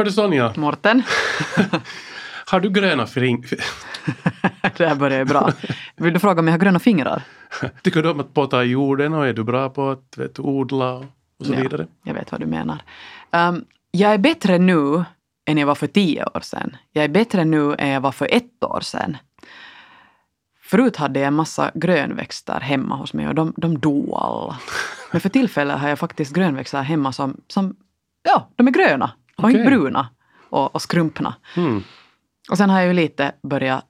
Hör du Sonja, Morten. har du gröna fring... det här börjar bra. Vill du fråga om jag har gröna fingrar? Tycker du om att potta i jorden och är du bra på att vet, odla och så Ja, vidare? jag vet vad du menar. Um, jag är bättre nu än jag var för tio år sedan. Jag är bättre nu än jag var för ett år sedan. Förut hade jag en massa grönväxter hemma hos mig och de, de dog alla. Men för tillfället har jag faktiskt grönväxter hemma som, som ja, de är gröna. De Okej. inte bruna och, och skrumpna. Mm. Och sen har jag ju lite börjat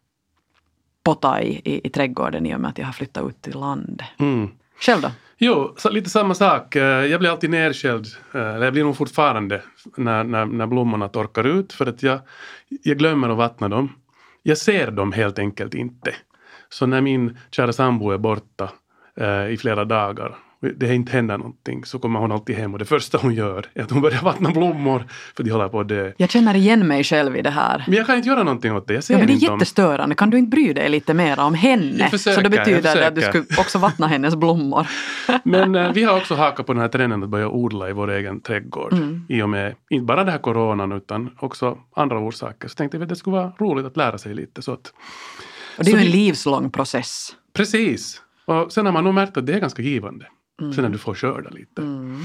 potta i, i, i trädgården i och med att jag har flyttat ut till landet. Mm. Själv då? Jo, lite samma sak. Eh, Jag blir alltid nedskälld, eh, eller jag blir nog fortfarande, när, när, när blommorna torkar ut för att jag, jag glömmer att vattna dem. Jag ser dem helt enkelt inte. Så när min kära sambo är borta eh, i flera dagar det inte händer någonting så kommer hon alltid hem och det första hon gör är att hon börjar vattna blommor för de håller på att dö. Jag känner igen mig själv i det här. Men jag kan inte göra någonting åt det. Jag ser Ja, men det är jättestörande. Kan du inte bry dig lite mer om henne? Jag försöker, så det betyder det att du skulle också vattna hennes blommor. Men eh, vi har också hakat på den här trenden att börja odla i vår egen trädgård. Mm. I och med, inte bara det här coronan utan också andra orsaker. Så tänkte jag att det skulle vara roligt att lära sig lite. Så att, Och det är ju en vi- livslång process. precis. Och sen har man nog märkt att det är ganska givande. Sen när du får skörda lite. Mm.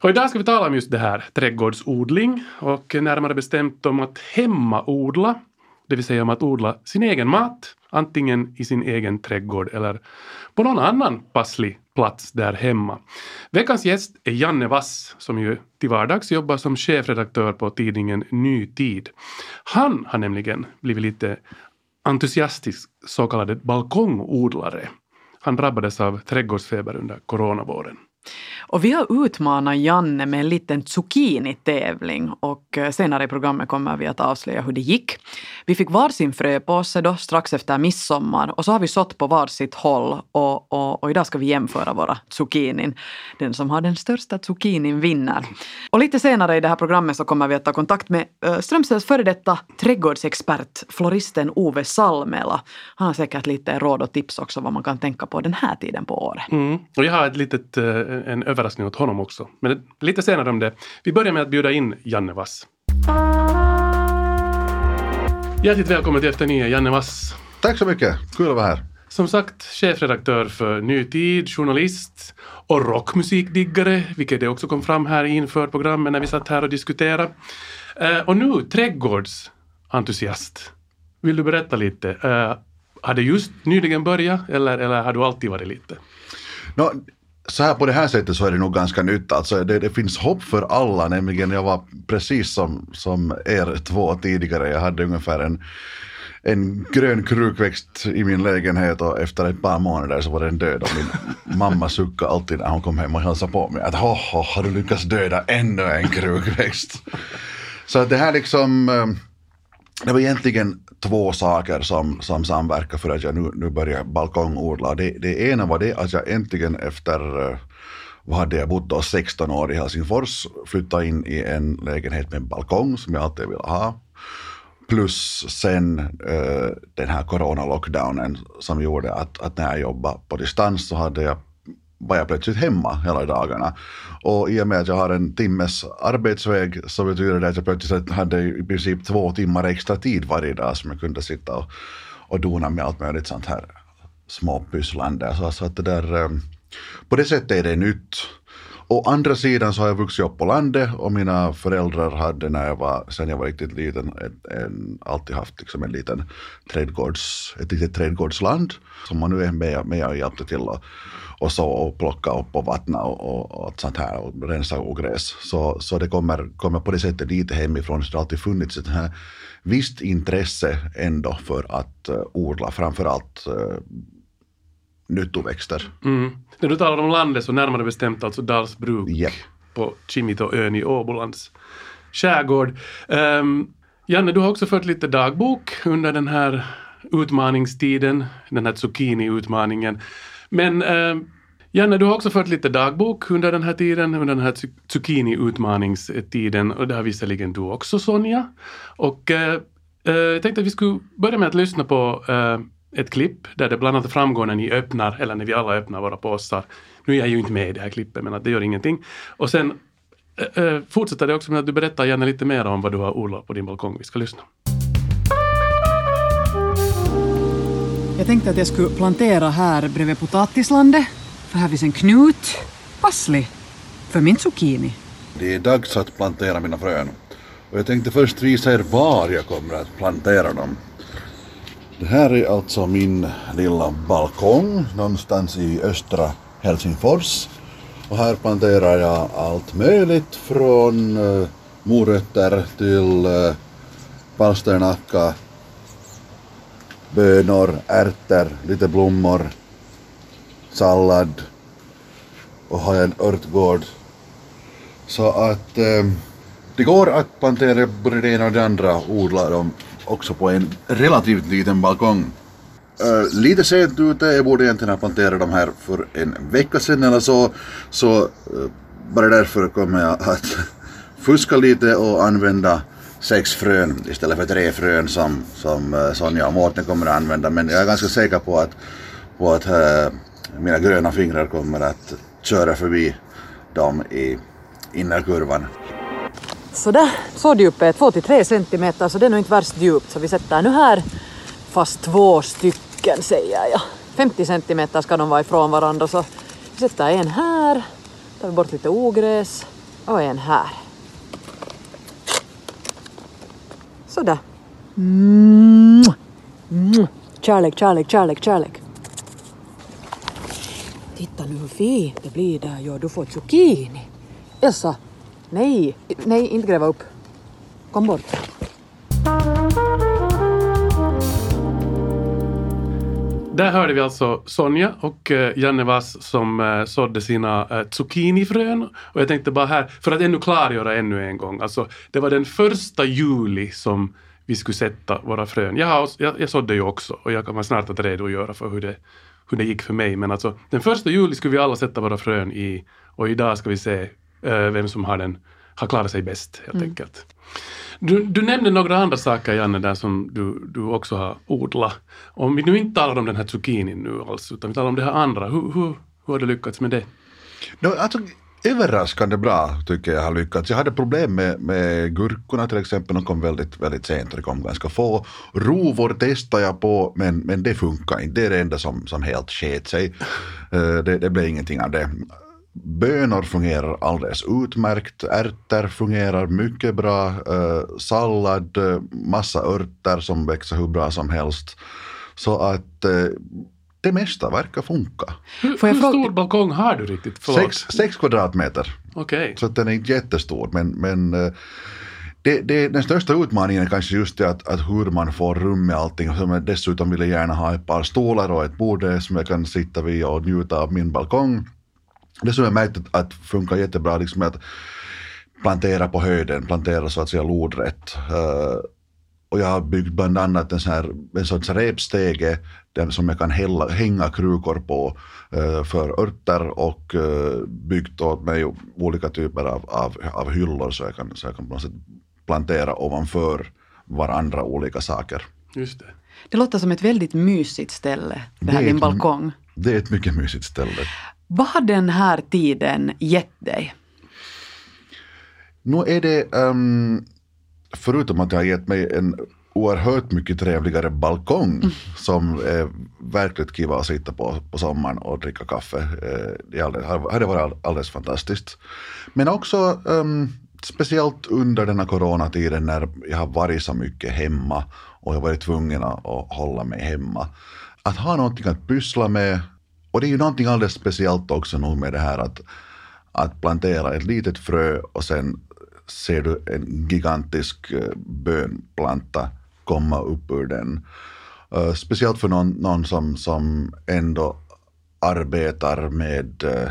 Och idag ska vi tala om just det här, trädgårdsodling. Och närmare bestämt om att hemmaodla. Det vill säga om att odla sin egen mat. Antingen i sin egen trädgård eller på någon annan passlig plats där hemma. Veckans gäst är Janne Wass som ju till vardags jobbar som chefredaktör på tidningen Ny Tid. Han har nämligen blivit lite entusiastisk så kallad balkongodlare. Han drabbades av trädgårdsfeber under coronavåren. Och vi har utmanat Janne med en liten zucchini-tävling och eh, senare i programmet kommer vi att avslöja hur det gick. Vi fick varsin fröpåse då strax efter midsommar och så har vi sått på varsitt håll och, och, och idag ska vi jämföra våra zucchinin. Den som har den största zucchinin vinner. Och lite senare i det här programmet så kommer vi att ta kontakt med uh, före detta trädgårdsexpert, floristen Ove Salmela. Han har säkert lite råd och tips också vad man kan tänka på den här tiden på året. Mm. Och jag har ett litet, eh, en överraskning åt honom också. Men lite senare om det. Vi börjar med att bjuda in Janne Wass. Hjärtligt välkommen till Efter nio, Janne Wass. Tack så mycket, kul att vara här. Som sagt, chefredaktör för Ny Tid, journalist och rockmusikdiggare, vilket det också kom fram här inför programmet när vi satt här och diskuterade. Eh, och nu trädgårdsentusiast. Vill du berätta lite? Eh, har det just nyligen börjat eller, eller har du alltid varit lite? Nå, så här på det här sättet så är det nog ganska nytt. Alltså det, det finns hopp för alla, nämligen jag var precis som, som er två tidigare. Jag hade ungefär en, en grön krukväxt i min lägenhet och efter ett par månader så var den död och min mamma suckade alltid när hon kom hem och hälsade på mig att ho, ho, har du lyckats döda ännu en krukväxt? Så att det här liksom eh, det var egentligen två saker som, som samverkade för att jag nu, nu börjar balkongodla. Det, det ena var det att jag äntligen efter, eh, vad hade jag bott då, 16 år i Helsingfors, flyttade in i en lägenhet med balkong som jag alltid ville ha. Plus sen eh, den här corona-lockdownen som gjorde att, att när jag jobbade på distans så hade jag var jag plötsligt hemma hela dagarna. Och i och med att jag har en timmes arbetsväg så betyder det att jag plötsligt hade i princip två timmar extra tid varje dag som jag kunde sitta och, och dona med allt möjligt sånt här småpysslande. Så, så att det där, eh, på det sättet är det nytt. Å andra sidan så har jag vuxit upp på landet och mina föräldrar hade när jag var, sen jag var riktigt liten, en, en, alltid haft liksom en liten trädgårds, ett litet trädgårdsland som man nu är med, med och hjälpte till och, och så och plocka upp och vattna och, och, och sånt här och rensa ogräs. Så, så det kommer, kommer på det sättet lite hemifrån så det har alltid funnits ett här visst intresse ändå för att uh, odla framförallt uh, nyttoväxter. Mm. När du talar om landet så närmare bestämt alltså Dalsbruk Japp. på Kimitoön i Åbolands skärgård. Ehm, Janne, du har också fört lite dagbok under den här utmaningstiden, den här zucchini-utmaningen. Men eh, Janne, du har också fört lite dagbok under den här tiden, under den här zucchini-utmaningstiden och det har visserligen du också Sonja. Och eh, eh, jag tänkte att vi skulle börja med att lyssna på eh, ett klipp där det bland annat framgår när ni öppnar, eller när vi alla öppnar våra påsar. Nu är jag ju inte med i det här klippet men att det gör ingenting. Och sen eh, eh fortsätter det också med att du berättar gärna lite mer om vad du har odlat på din balkong. Vi ska lyssna. Jag tänkte att jag skulle plantera här bredvid potatislandet, för här finns en knut. Passlig för min zucchini. Det är dags att plantera mina frön. Och jag tänkte först visa er var jag kommer att plantera dem. Det här är alltså min lilla balkong någonstans i östra Helsingfors. Och här planterar jag allt möjligt från eh, morötter till eh, palsternacka, bönor, ärtor, lite blommor, sallad och har en örtgård. Så att eh, det går att plantera både det ena och det andra, odla dem också på en relativt liten balkong. Uh, lite sent ute, jag borde egentligen ha planterat de här för en vecka sedan eller så, så uh, bara därför kommer jag att fuska lite och använda sex frön istället för tre frön som, som eh, Sonja och Mårten kommer att använda. Men jag är ganska säker på att, på att eh, mina gröna fingrar kommer att köra förbi dem i innerkurvan. Sådär, så djupt är 2-3 centimeter så det är nog inte värst djupt så vi sätter nu här fast två stycken säger jag. 50 centimeter ska de vara ifrån varandra så vi sätter en här, tar vi bort lite ogräs och en här. Sådär. Mm. Mm. Kärlek, kärlek, kärlek, kärlek. Titta nu hur fint det blir där. Ja, du får zucchini. Elsa, Nej, nej, inte gräva upp. Kom bort. Där hörde vi alltså Sonja och eh, Janne Vass som eh, sådde sina eh, zucchinifrön. Och jag tänkte bara här, för att ännu klargöra ännu en gång, alltså det var den första juli som vi skulle sätta våra frön. Jag, har, jag, jag sådde ju också och jag kommer snart att redogöra för hur det, hur det gick för mig. Men alltså den första juli skulle vi alla sätta våra frön i och idag ska vi se Eh, vem som har, den, har klarat sig bäst helt mm. enkelt. Du, du nämnde några andra saker Janne där som du, du också har odlat. Om vi nu inte talar om den här zucchinin nu alls utan vi talar om det här andra. Hur, hur, hur har du lyckats med det? No, alltså, överraskande bra tycker jag har lyckats. Jag hade problem med, med gurkorna till exempel, de kom väldigt, väldigt sent och det kom ganska få. Rovor testade jag på men, men det funkar inte, det är det enda som, som helt sket sig. Uh, det, det blev ingenting av det. Bönor fungerar alldeles utmärkt, ärtor fungerar mycket bra, eh, sallad, eh, massa örter som växer hur bra som helst. Så att eh, det mesta verkar funka. Hur, hur stor balkong har du riktigt? Sex, sex, kvadratmeter. Okay. Så den är inte jättestor men, men eh, det, det, den största utmaningen är kanske just det att, att hur man får rum med allting. Och dessutom vill jag gärna ha ett par stolar och ett bord som jag kan sitta vid och njuta av min balkong. Det som jag märkt att, att funkar jättebra liksom är att plantera på höjden, plantera så att säga lodrätt. Uh, och jag har byggt bland annat en, sån här, en sorts repstege där som jag kan hälla, hänga krukor på uh, för örter och uh, byggt åt mig olika typer av, av, av hyllor så jag kan, så jag kan på något sätt plantera ovanför varandra olika saker. Just det. Det låter som ett väldigt mysigt ställe, det här det din balkong. Det är ett mycket mysigt ställe. Vad har den här tiden gett dig? Nu är det, um, förutom att det har gett mig en oerhört mycket trevligare balkong mm. som är verkligt kiva att sitta på på sommaren och dricka kaffe. Eh, det hade varit alldeles fantastiskt. Men också um, speciellt under denna coronatiden när jag har varit så mycket hemma och jag varit tvungen att hålla mig hemma. Att ha någonting att pyssla med och det är ju någonting alldeles speciellt också nog med det här att, att plantera ett litet frö och sen ser du en gigantisk eh, bönplanta komma upp ur den. Uh, speciellt för någon, någon som, som ändå arbetar med uh,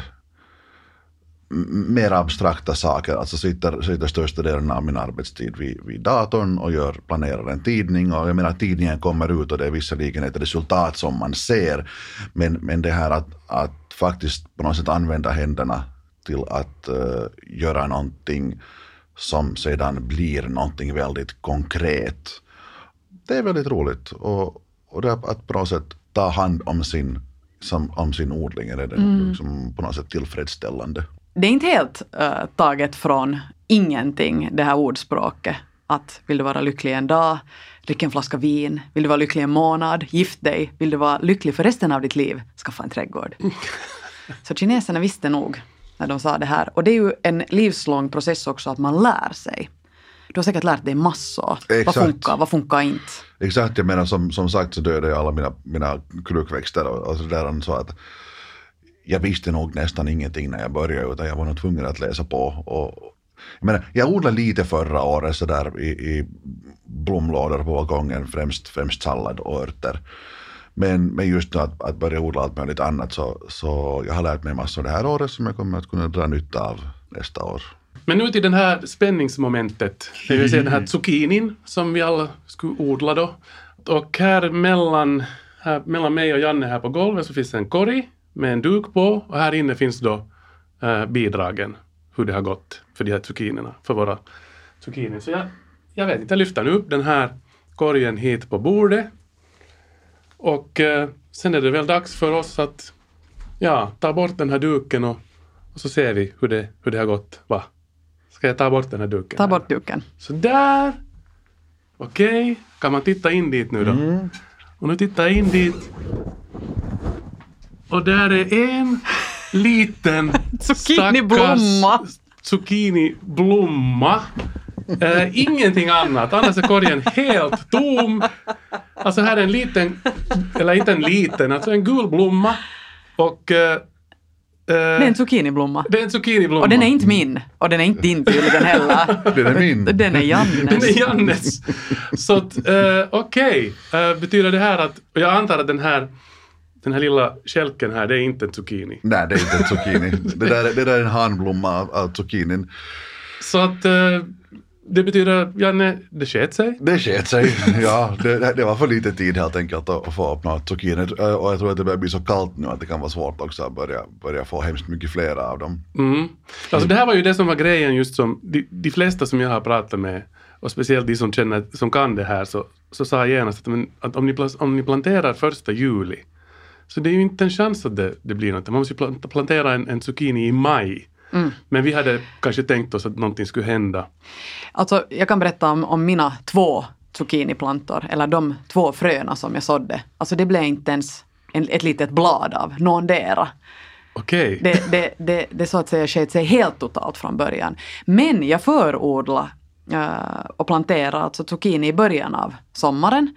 mer abstrakta saker, alltså sitter, sitter största delen av min arbetstid vid, vid datorn och gör, planerar en tidning och jag menar tidningen kommer ut och det är visserligen ett resultat som man ser men, men det här att, att faktiskt på något sätt använda händerna till att uh, göra någonting som sedan blir någonting väldigt konkret. Det är väldigt roligt och, och det att på något sätt ta hand om sin, som, om sin odling är det mm. liksom på något sätt tillfredsställande. Det är inte helt uh, taget från ingenting, det här ordspråket. Att vill du vara lycklig en dag, drick en flaska vin. Vill du vara lycklig en månad, gift dig. Vill du vara lycklig för resten av ditt liv, skaffa en trädgård. Så kineserna visste nog när de sa det här. Och det är ju en livslång process också att man lär sig. Du har säkert lärt dig massor. Exakt. Vad funkar, vad funkar inte? Exakt, jag menar som, som sagt så dödade jag alla mina, mina krukväxter och, och sådär. Så att jag visste nog nästan ingenting när jag började utan jag var nog tvungen att läsa på. Och, jag, menar, jag odlade lite förra året sådär i, i blomlådor på balkongen, främst, främst sallad och örter. Men, men just att, att börja odla allt möjligt annat så, så jag har lärt mig massor det här året som jag kommer att kunna dra nytta av nästa år. Men nu till det här spänningsmomentet, det vill säga den här zucchinin som vi alla skulle odla då. Och här mellan, här mellan mig och Janne här på golvet så finns det en korg med en duk på och här inne finns då eh, bidragen, hur det har gått för de här zucchinerna, för våra zucchini. Så jag, jag vet inte, jag lyfter nu upp den här korgen hit på bordet. Och eh, sen är det väl dags för oss att ja, ta bort den här duken och, och så ser vi hur det, hur det har gått. Va? Ska jag ta bort den här duken? Ta bort duken. Så där. Okej, kan man titta in dit nu då? Och nu tittar jag in dit. Och där är en liten Zucchiniblomma. Zucchiniblomma. Eh, ingenting annat, annars är korgen helt tom. Alltså här är en liten, eller inte en liten, alltså en gul blomma. Och eh, eh, Det är en zucchiniblomma. det är en zucchiniblomma. Och den är inte min. Och den är inte din tydligen heller. Den är min. Den är Jannes. Den är Jannes. Så att, eh, okej. Eh, betyder det här att, och jag antar att den här, den här lilla kälken här, det är inte en zucchini. Nej, det är inte en zucchini. det, där, det där är en hanblomma av, av zucchinin. Så att eh, det betyder, Janne, det sket sig. Det sket sig. Ja, det, det var för lite tid helt enkelt att, få upp några zucchini. Och jag tror att det börjar bli så kallt nu att det kan vara svårt också att börja, börja få hemskt mycket flera av dem. Mm. Alltså det här var ju det som var grejen just som, de, de flesta som jag har pratat med, och speciellt de som känner, som kan det här, så, så sa genast att, men, att om, ni, om ni planterar första juli, så det är ju inte en chans att det, det blir något. Man måste ju pla- plantera en, en zucchini i maj. Men vi hade kanske tänkt oss att någonting skulle hända. Alltså, jag kan berätta om, om mina två zucchiniplantor, eller de två fröna som jag sådde. Alltså det blev inte ens en, ett litet blad av någondera. Okej. Det, det, det, det så att säga sket sig helt totalt från början. Men jag förodlade och planterade alltså zucchini i början av sommaren.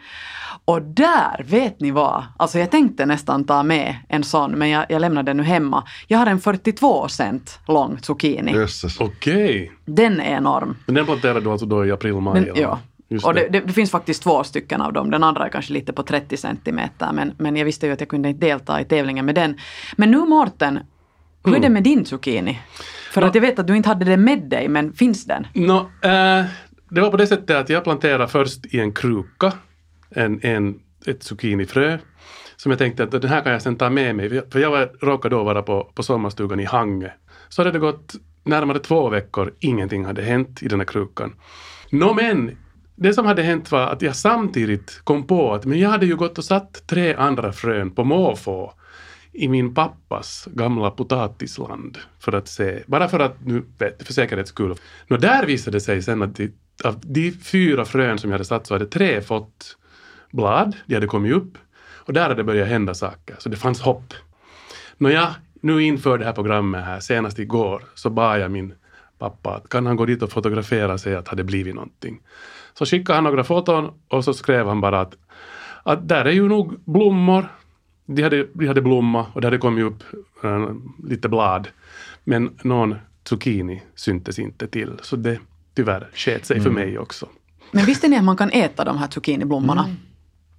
Och där, vet ni vad? Alltså jag tänkte nästan ta med en sån, men jag, jag lämnade den nu hemma. Jag har en 42 cent lång zucchini. Jösses. Okej. Den är enorm. Men den planterade du alltså då i april, maj? Eller? ja. Just Och det, det, det finns faktiskt två stycken av dem. Den andra är kanske lite på 30 centimeter. Men, men jag visste ju att jag kunde inte delta i tävlingen med den. Men nu Mårten, hur är det med din zucchini? För Nå- att jag vet att du inte hade den med dig, men finns den? Nå, eh, det var på det sättet att jag planterade först i en kruka en, en, ett zucchinifrö som jag tänkte att den här kan jag sen ta med mig. För jag- För jag var, råkade då vara på, på sommarstugan i Hange. Så hade det gått närmare två veckor, ingenting hade hänt i den här krukan. Nå men, det som hade hänt var att jag samtidigt kom på att men jag hade ju gått och satt tre andra frön på måfå i min pappas gamla potatisland för att se, bara för att nu vet, för säkerhets skull. Nå där visade det sig sen att de, av de fyra frön som jag hade satt så hade tre fått blad, de hade kommit upp och där hade det börjat hända saker, så det fanns hopp. Nå jag nu inför det här programmet här, senast igår, så bad jag min pappa att kan han gå dit och fotografera sig att hade blivit någonting. Så skickade han några foton och så skrev han bara att, att där är ju nog blommor. De hade, de hade blomma och det hade kommit upp äh, lite blad. Men någon zucchini syntes inte till. Så det tyvärr sket sig för mig också. Men visste ni att man kan äta de här zucchiniblommorna?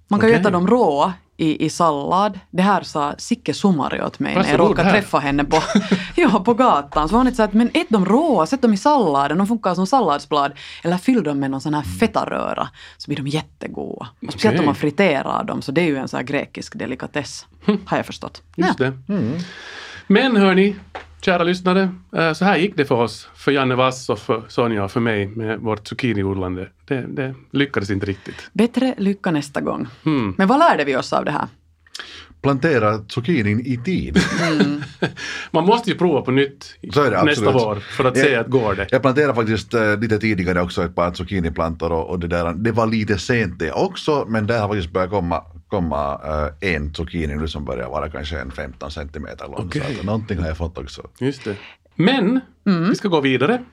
Man kan ju Okej. äta dem råa i, i sallad. Det här sa Sicke Sumari åt mig när jag råkade träffa henne på, ja, på gatan. Så var hon så att men ät dem råa, sätt dem i salladen, de funkar som salladsblad. Eller fyll dem med någon sån här fetaröra så blir de jättegoda. Och speciellt om man friterar dem, så det är ju en sån här grekisk delikatess. Har jag förstått. Just ja. det. Men hörni, kära lyssnare, eh, så här gick det för oss, för Janne Vass och för Sonja och för mig med vårt zucchiniodlande. Det, det lyckades inte riktigt. Bättre lycka nästa gång. Hmm. Men vad lärde vi oss av det här? Plantera zucchinin i tid. Man måste ju prova på nytt Så är det, nästa vår för att Jag- se att går det. Jag planterade faktiskt eh, lite tidigare också ett par zucchiniplantor och, och det där, det var lite sent det också, men där har faktiskt börjat komma, komma eh, en zucchini nu som börjar vara kanske en 15 centimeter lång. Okej. Så att någonting har jag fått också. Just det. Men vi ska gå vidare.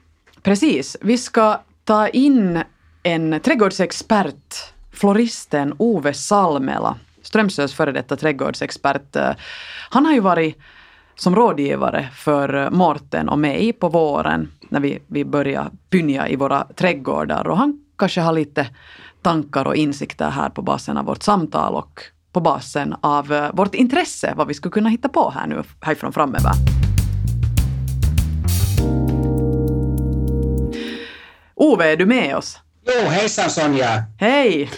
Precis. Vi ska ta in en trädgårdsexpert, floristen Ove Salmela, Strömsös före detta trädgårdsexpert. Eh, Han har ju varit som rådgivare för Morten och mig på våren när vi, vi började pynja i våra trädgårdar och han kanske har lite tankar och insikter här på basen av vårt samtal och på basen av eh, vårt intresse, vad vi skulle kunna hitta på här nu härifrån framöver. Ove, är du med oss? Jo, hejsan Sonja. Hej!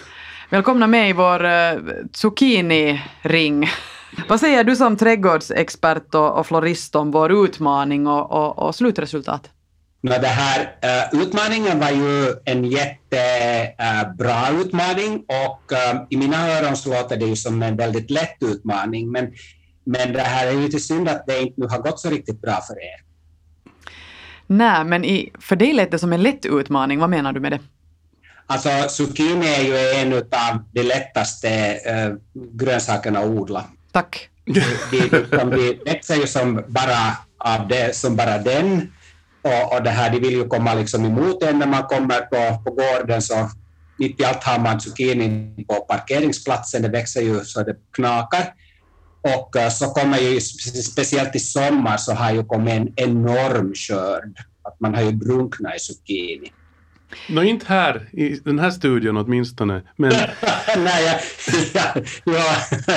Välkomna med i vår uh, zucchini-ring. Vad säger du som trädgårdsexpert och, och florist om vår utmaning och, och, och slutresultat? Nå, det här, eh, utmaningen var ju en jättebra utmaning och eh, i mina öron så låter det ju som en väldigt lätt utmaning. Men, men det här är ju lite synd att det inte nu har gått så riktigt bra för er. Nej, men i, för dig lät det som en lätt utmaning. Vad menar du med det? Alltså zucchini är ju en av de lättaste eh, grönsakerna att odla. Tack. de, de, de växer ju som bara av det, som bara den. Och, och det här, de vill ju komma liksom emot en när man kommer på, på gården så mitt i allt har man zucchini på parkeringsplatsen, det växer ju så det knakar. Och så kommer ju, spe- speciellt i sommar så har ju kommit en enorm skörd. Att man har ju drunknat i zucchini. Nå, inte här i den här studion åtminstone. Men, Nej, jag, jag, ja,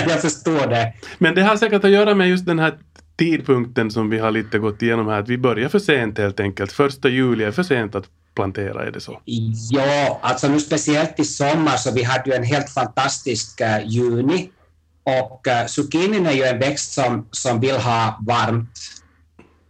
jag förstår det. men det har säkert att göra med just den här tidpunkten som vi har lite gått igenom här. Att vi börjar för sent helt enkelt. Första juli är för sent att plantera, är det så? Ja, alltså nu speciellt i sommar så vi hade ju en helt fantastisk eh, juni och uh, zucchinin är ju en växt som, som vill ha varmt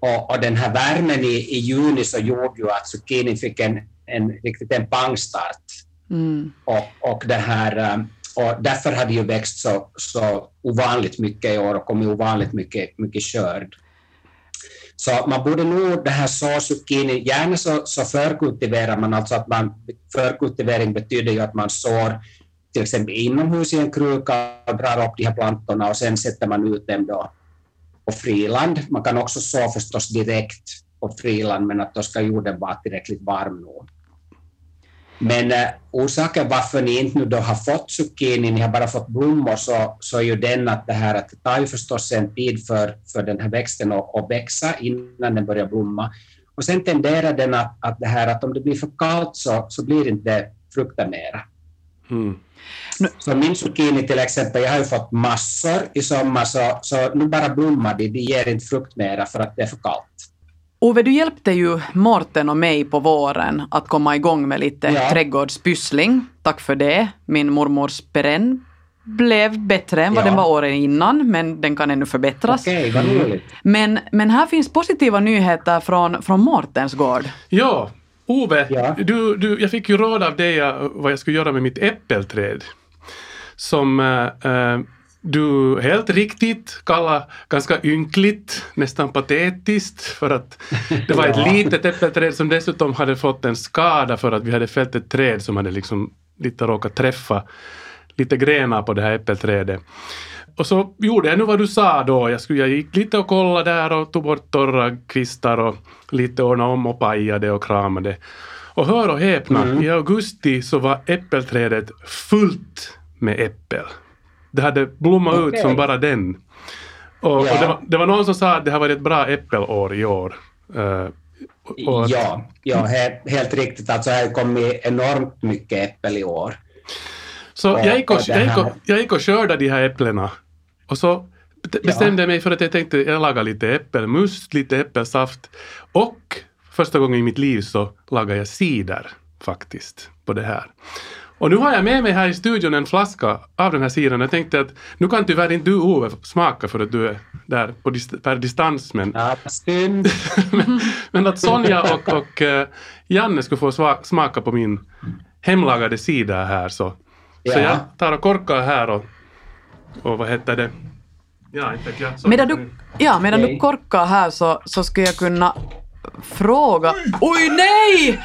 och, och den här värmen i, i juni så gjorde ju att zucchinin fick en, en riktigt en pangstart Mm. och, och det här eh, och därför hade ju växt så, så ovanligt mycket i år och kommit ovanligt mycket, mycket skörd. Så man borde nog det här så zucchini, gärna så, så förkultiverar man, alltså att man, förkultivering betyder ju att man sår till exempel inomhus i en kruka och drar upp de här plantorna och sen sätter man ut dem då på friland. Man kan också så förstås direkt på friland men att då ska jorden vara tillräckligt varm nog. Men eh, orsaken varför ni inte nu då har fått zucchini, ni har bara fått blommor, så, så är ju den att det här att det tar ju förstås en tid för, för den här växten att, att växa innan den börjar blomma. Och sen tenderar den att, att det här att om det blir för kallt så, så blir inte frukten mera. Mm. Så min zucchini till exempel, jag har ju fått massor i sommar, så, så nu bara blommar de, de ger inte frukt mera för att det är för kallt. Ove, du hjälpte ju Morten och mig på våren att komma igång med lite Ja. trädgårdspyssling. Tack för det. Min mormors perenn blev bättre än vad Ja. den var åren innan, men den kan ännu förbättras. Okej, vad roligt. Men, men här finns positiva nyheter från, från Mortens gård. Ja, Ove, Ja. Du, du, jag fick ju råd av dig vad jag skulle göra med mitt äppelträd. Som eh, du helt riktigt kallar ganska ynkligt, nästan patetiskt, för att det var ett litet äppelträd som dessutom hade fått en skada för att vi hade fällt ett träd som hade liksom lite råkat träffa lite grenar på det här äppelträdet. Och så gjorde jag nu vad du sa då. Jag, skulle, jag gick lite och kollade där och tog bort torra kvistar och lite ordnade om och pajade och kramade. Och hör och häpna, Mm. i augusti så var äppelträdet fullt med äppel. Det hade blommat ut Okej. som bara den. Och, och Ja. det, var, det var någon som sa att det har varit ett bra äppelår i år. Eh, och Ja, ja helt, helt riktigt. Alltså, det har kommit enormt mycket äppel i år. Så Och- jag gick och, och jag, gick och, jag gick och skördade de här äpplena. Och så be- bestämde jag mig för att jag tänkte jag lagar lite äppelmust, lite äppelsaft. Och första gången i mitt liv så lagar jag cider faktiskt på det här. Och nu har jag med mig här i studion en flaska av den här cidern. Jag tänkte att nu kan tyvärr inte du Ove smaka för att du är där på dist- per distans. Men, Ja, men, men att Sonja och, och eh, Janne skulle få smaka på min hemlagade cider här så, så Ja. jag tar och korkar här och, och vad heter det? Ja, inte vet jag. Så Medan du, ja, medan du korkar här så, så skulle jag kunna fråga... Oj, nej!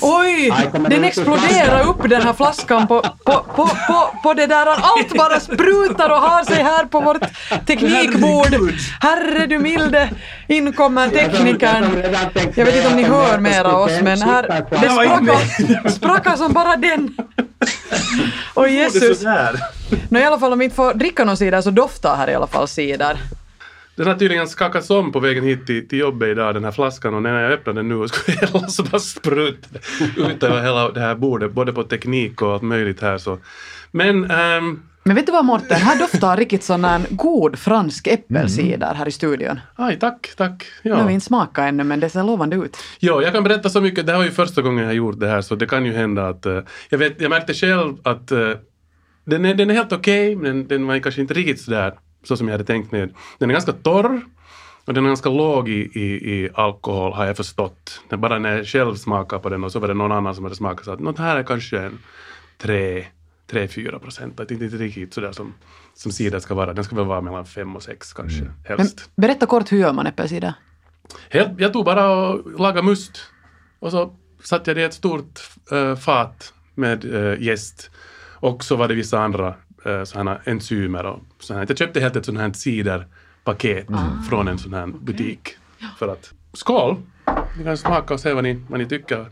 Oj! Den exploderar upp den här flaskan på, på, på, på, på det där. Allt bara sprutar och har sig här på vårt teknikbord. Herre du milde, in kommer teknikern. Jag vet inte om ni hör mera oss, men här, det sprakar som bara den. Oj Jesus. Nå, i alla fall om vi inte får dricka någon cider så doftar här i alla fall cider. Den har tydligen skakats om på vägen hit till, till jobbet idag, den här flaskan. Och när jag öppnade den nu och skulle hälla så bara sprutade ut över hela det här bordet, både på teknik och allt möjligt här. Så. Men ehm, Men vet du vad Morten, här doftar riktigt sån här god fransk äppelcider här i studion. aj, tack, tack. Nu har Ja. vi inte smakat ännu men det ser lovande ut. ja, jag kan berätta så mycket. Det här var ju första gången jag gjort det här, så det kan ju hända att... eh, jag, vet, jag märkte själv att eh, den, är, den är helt okej, men den var kanske inte riktigt sådär så som jag hade tänkt mig. Den är ganska torr. Och den är ganska låg i, i, i alkohol har jag förstått. Det är bara när jag själv smakade på den och så var det någon annan som hade smakat så att något här är kanske en 3-4 procent. Det är inte riktigt sådär som, som cider ska vara. Den ska väl vara mellan 5 och 6 kanske, Men helst. berätta kort, hur gör man äppelcider? Jag tog bara och lagade must och så satte jag det i ett stort äh, fat med äh, jäst. Och så var det vissa andra äh, sådana enzymer och här. Jag köpte helt ett sånt här ciderpaket från en sån här butik. För att, skål! Ni kan smaka och se vad ni, vad ni tycker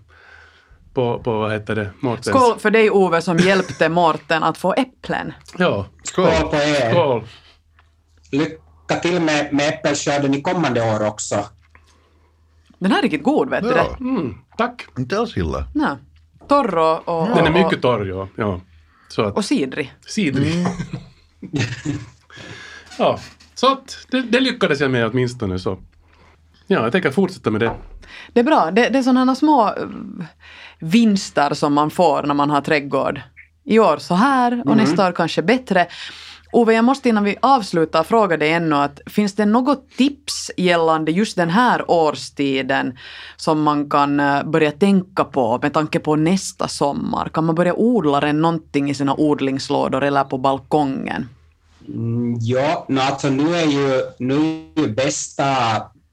på, på vad heter det, Mårtens. Skål för dig Ove som hjälpte Morten att få äpplen. Ja, Skål! Skål på er. skål! Lycka till med, med äppelskörden i kommande år också. Den här är riktigt god vet du det. Ja, Mm, tack! inte alls illa. Nej. Torr och, och, Den är mycket torr, ja. ja. Så att, och sidrig. Sidrig. ja, så att det, det lyckades jag med åtminstone så. Ja, jag tänker fortsätta med det. Det är bra. Det, det är sådana här små eh, vinster som man får när man har trädgård. I år så här och nästa år kanske bättre. Ove, jag måste innan vi avslutar fråga dig ännu att finns det något tips gällande just den här årstiden som man kan eh, börja tänka på med tanke på nästa sommar? Kan man börja odla den någonting i sina odlingslådor eller på balkongen? Mm, ja, no, alltså nu är ju, nu är ju bästa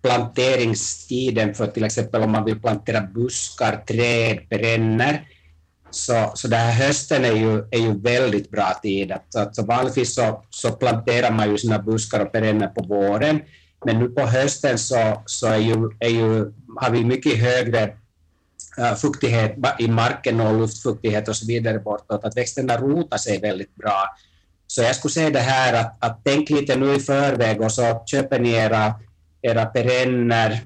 planteringstiden för till exempel om man vill plantera buskar, träd, perenner. Så, så den här hösten är ju, är ju väldigt bra tid. Att, alltså vanligtvis så, så planterar man ju sina buskar och perenner på våren. Men nu på hösten så, så är ju, är ju, har vi mycket högre äh, fuktighet i marken och luftfuktighet och så vidare bortåt. Att växterna rotar sig väldigt bra. Så jag skulle säga det här att, att tänk lite nu i förväg och så köper ni era, era perenner,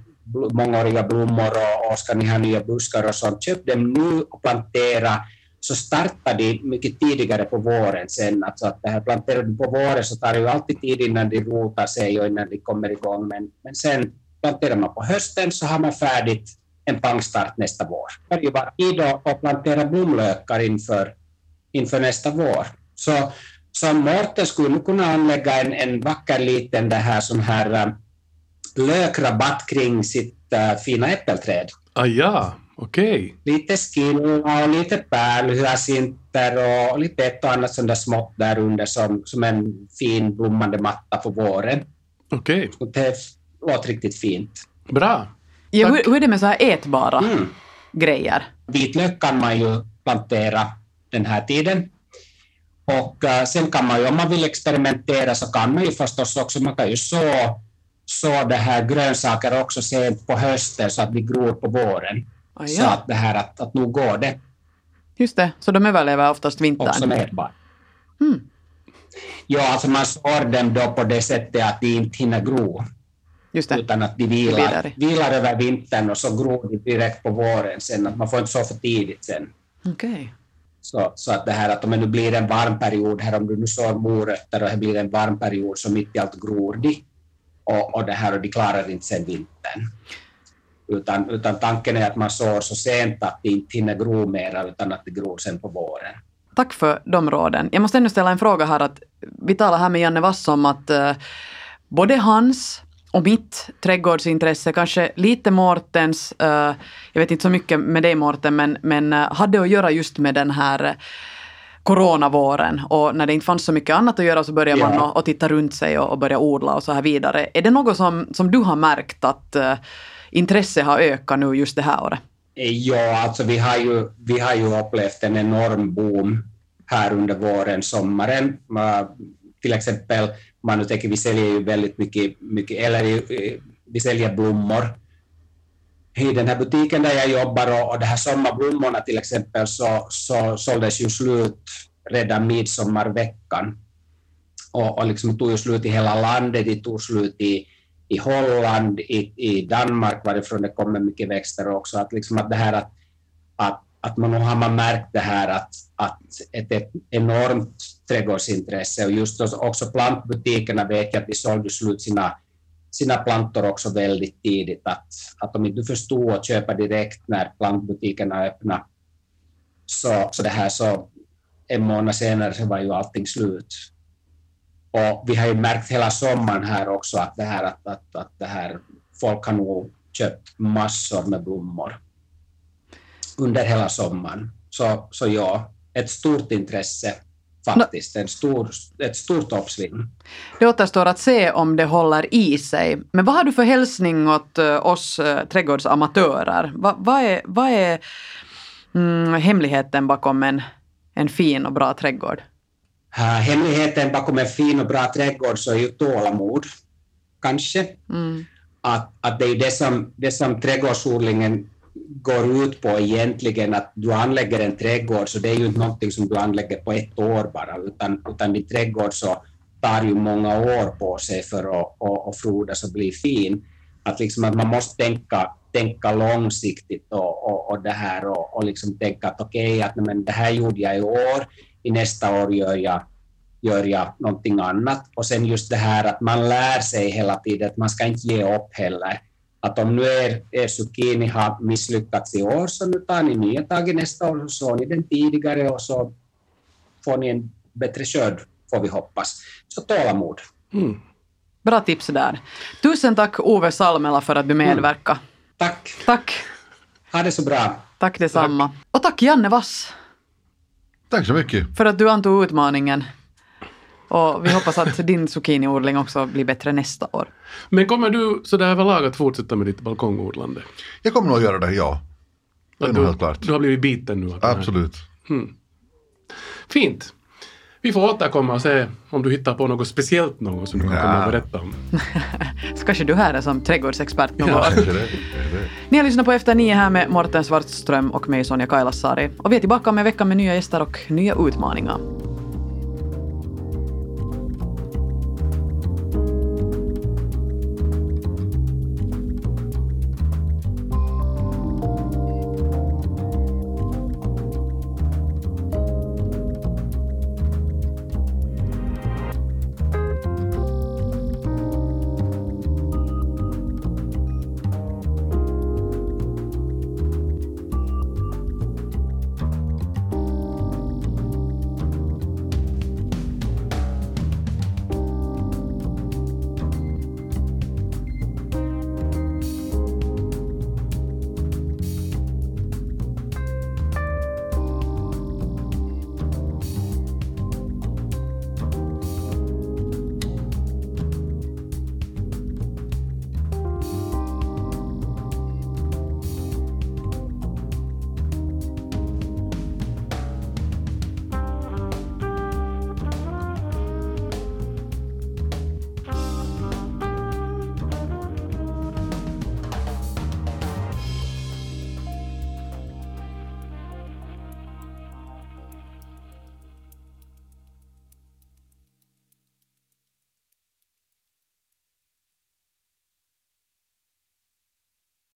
mångåriga blommor och, och ska ni ha nya buskar och sånt, köp dem nu och plantera så startar de mycket tidigare på våren sen. Alltså att det här planterar du på våren så tar det ju alltid tid innan de rotar sig och innan de kommer igång. Men, men sen planterar man på hösten så har man färdigt en pangstart nästa vår. Det är ju bara tid att plantera blomlökar inför, inför nästa vår. Så, så Mårten skulle kunna anlägga en, en vacker liten det här, sån här äh, lökrabatt kring sitt äh, fina äppelträd. Ah ja, okej. Lite skilla och lite pärlhyacinter och lite ett och annat sånt där smått där under som, som en fin blommande matta på våren. Okej. Och det låter riktigt fint. Bra. Ja, hur, hur är det med så här ätbara Mm. grejer? Vitlök kan man ju plantera den här tiden. Och eh, sen kan man ju, om man vill experimentera, så kan man ju förstås också, man kan ju så, så det här grönsaker också sent på hösten så att de gror på våren. Så ja. att det här att, att nu går det Just det, så de överlever oftast också vintern. mätbart. Mm. Ja, alltså man sår dem då på det sättet att de inte hinner gro, Just det. utan att de Vidare. vilar, vilar över vintern och så gror de direkt på våren sen. Att man får inte så för tidigt sen. Okej. Så, så att det här att om det nu blir en varm period här, om du nu sår morötter och det blir en varm period så mitt i allt gror de och, och det här och de klarar inte sen vintern. Utan, utan tanken är att man sår så sent att det inte hinner gro mera utan att det gror sen på våren. Tack för de råden. Jag måste ännu ställa en fråga här. Att vi talar här med Janne Wass om att uh, både hans och mitt trädgårdsintresse, kanske lite Mårtens, uh, jag vet inte så mycket med dig Mårten, men, men uh, hade att göra just med den här coronavåren och när det inte fanns så mycket annat att göra så började man Ja. att, titta runt sig och, och börja odla och så här vidare. Är det något som, som du har märkt att uh, intresse har ökat nu just det här året? Ja, alltså vi har ju, vi har ju upplevt en enorm boom här under våren, sommaren. Ma- Till exempel, man tänker, vi säljer ju väldigt mycket, mycket eller eh, vi säljer blommor i den här butiken där jag jobbar och, och de här sommarblommorna till exempel så, så såldes ju slut redan midsommarveckan. Och, och liksom tog ju slut i hela landet, det tog slut i, i Holland, i, i Danmark varifrån det kommer mycket växter också. Att, liksom att det här att, att, att man, har man märkt det här att, att ett, ett enormt trädgårdsintresse och just också plantbutikerna vet jag att de sålde slut sina, sina plantor också väldigt tidigt. Att, att de inte förstod att köpa direkt när plantbutikerna öppnade så, så det här så en månad senare så var ju allting slut. Och vi har ju märkt hela sommaren här också att det här, att, att, att det här folk har nog köpt massor med blommor under hela sommaren. Så, så ja, ett stort intresse faktiskt, en stor, ett stort uppsving. Det återstår att se om det håller i sig. Men vad har du för hälsning åt eh, oss uh, trädgårdsamatörer? Va, vad är, vad är mm, hemligheten bakom en, en fin och bra trädgård? Hemligheten bakom en fin och bra trädgård så är ju tålamod, kanske. Mm. Att, att det är det som, det som trädgårdsodlingen går ut på egentligen, att du anlägger en trädgård, så det är ju inte någonting som du anlägger på ett år bara, utan, utan din trädgård så tar ju många år på sig för att, att, att frodas och bli fin. Att, liksom att man måste tänka, tänka långsiktigt och, och, och det här och, och liksom tänka att okej, okay, att men det här gjorde jag i år, i nästa år gör jag, gör jag någonting annat. Och sen just det här att man lär sig hela tiden, att man ska inte ge upp heller. Att om nu er, er zucchini har misslyckats i år, så nu tar ni nya tag i nästa år, så såg ni den tidigare och så får ni en bättre skörd, får vi hoppas. Så tålamod. Mm. Bra tips där. Tusen tack Ove Salmela för att du medverkade. Tack. Tack. Ha det så bra. Tack detsamma. Och tack Janne Vass Tack så mycket. för att du antog utmaningen. Och vi hoppas att din zucchiniodling också blir bättre nästa år. Men kommer du sådär överlag att fortsätta med ditt balkongodlande? Jag kommer nog göra det, ja. Det är Att nog du, helt klart. du har blivit biten nu? Absolut. Fint. Vi får återkomma och se om du hittar på något speciellt något som du kan Ja. komma och berätta om. Så kanske du här är som trädgårdsexpert någon Ja. Ni har lyssnat på Efter nio här med Morten Svartström och mig Sonja Kailasari. Och vi är tillbaka om en vecka med nya gäster och nya utmaningar.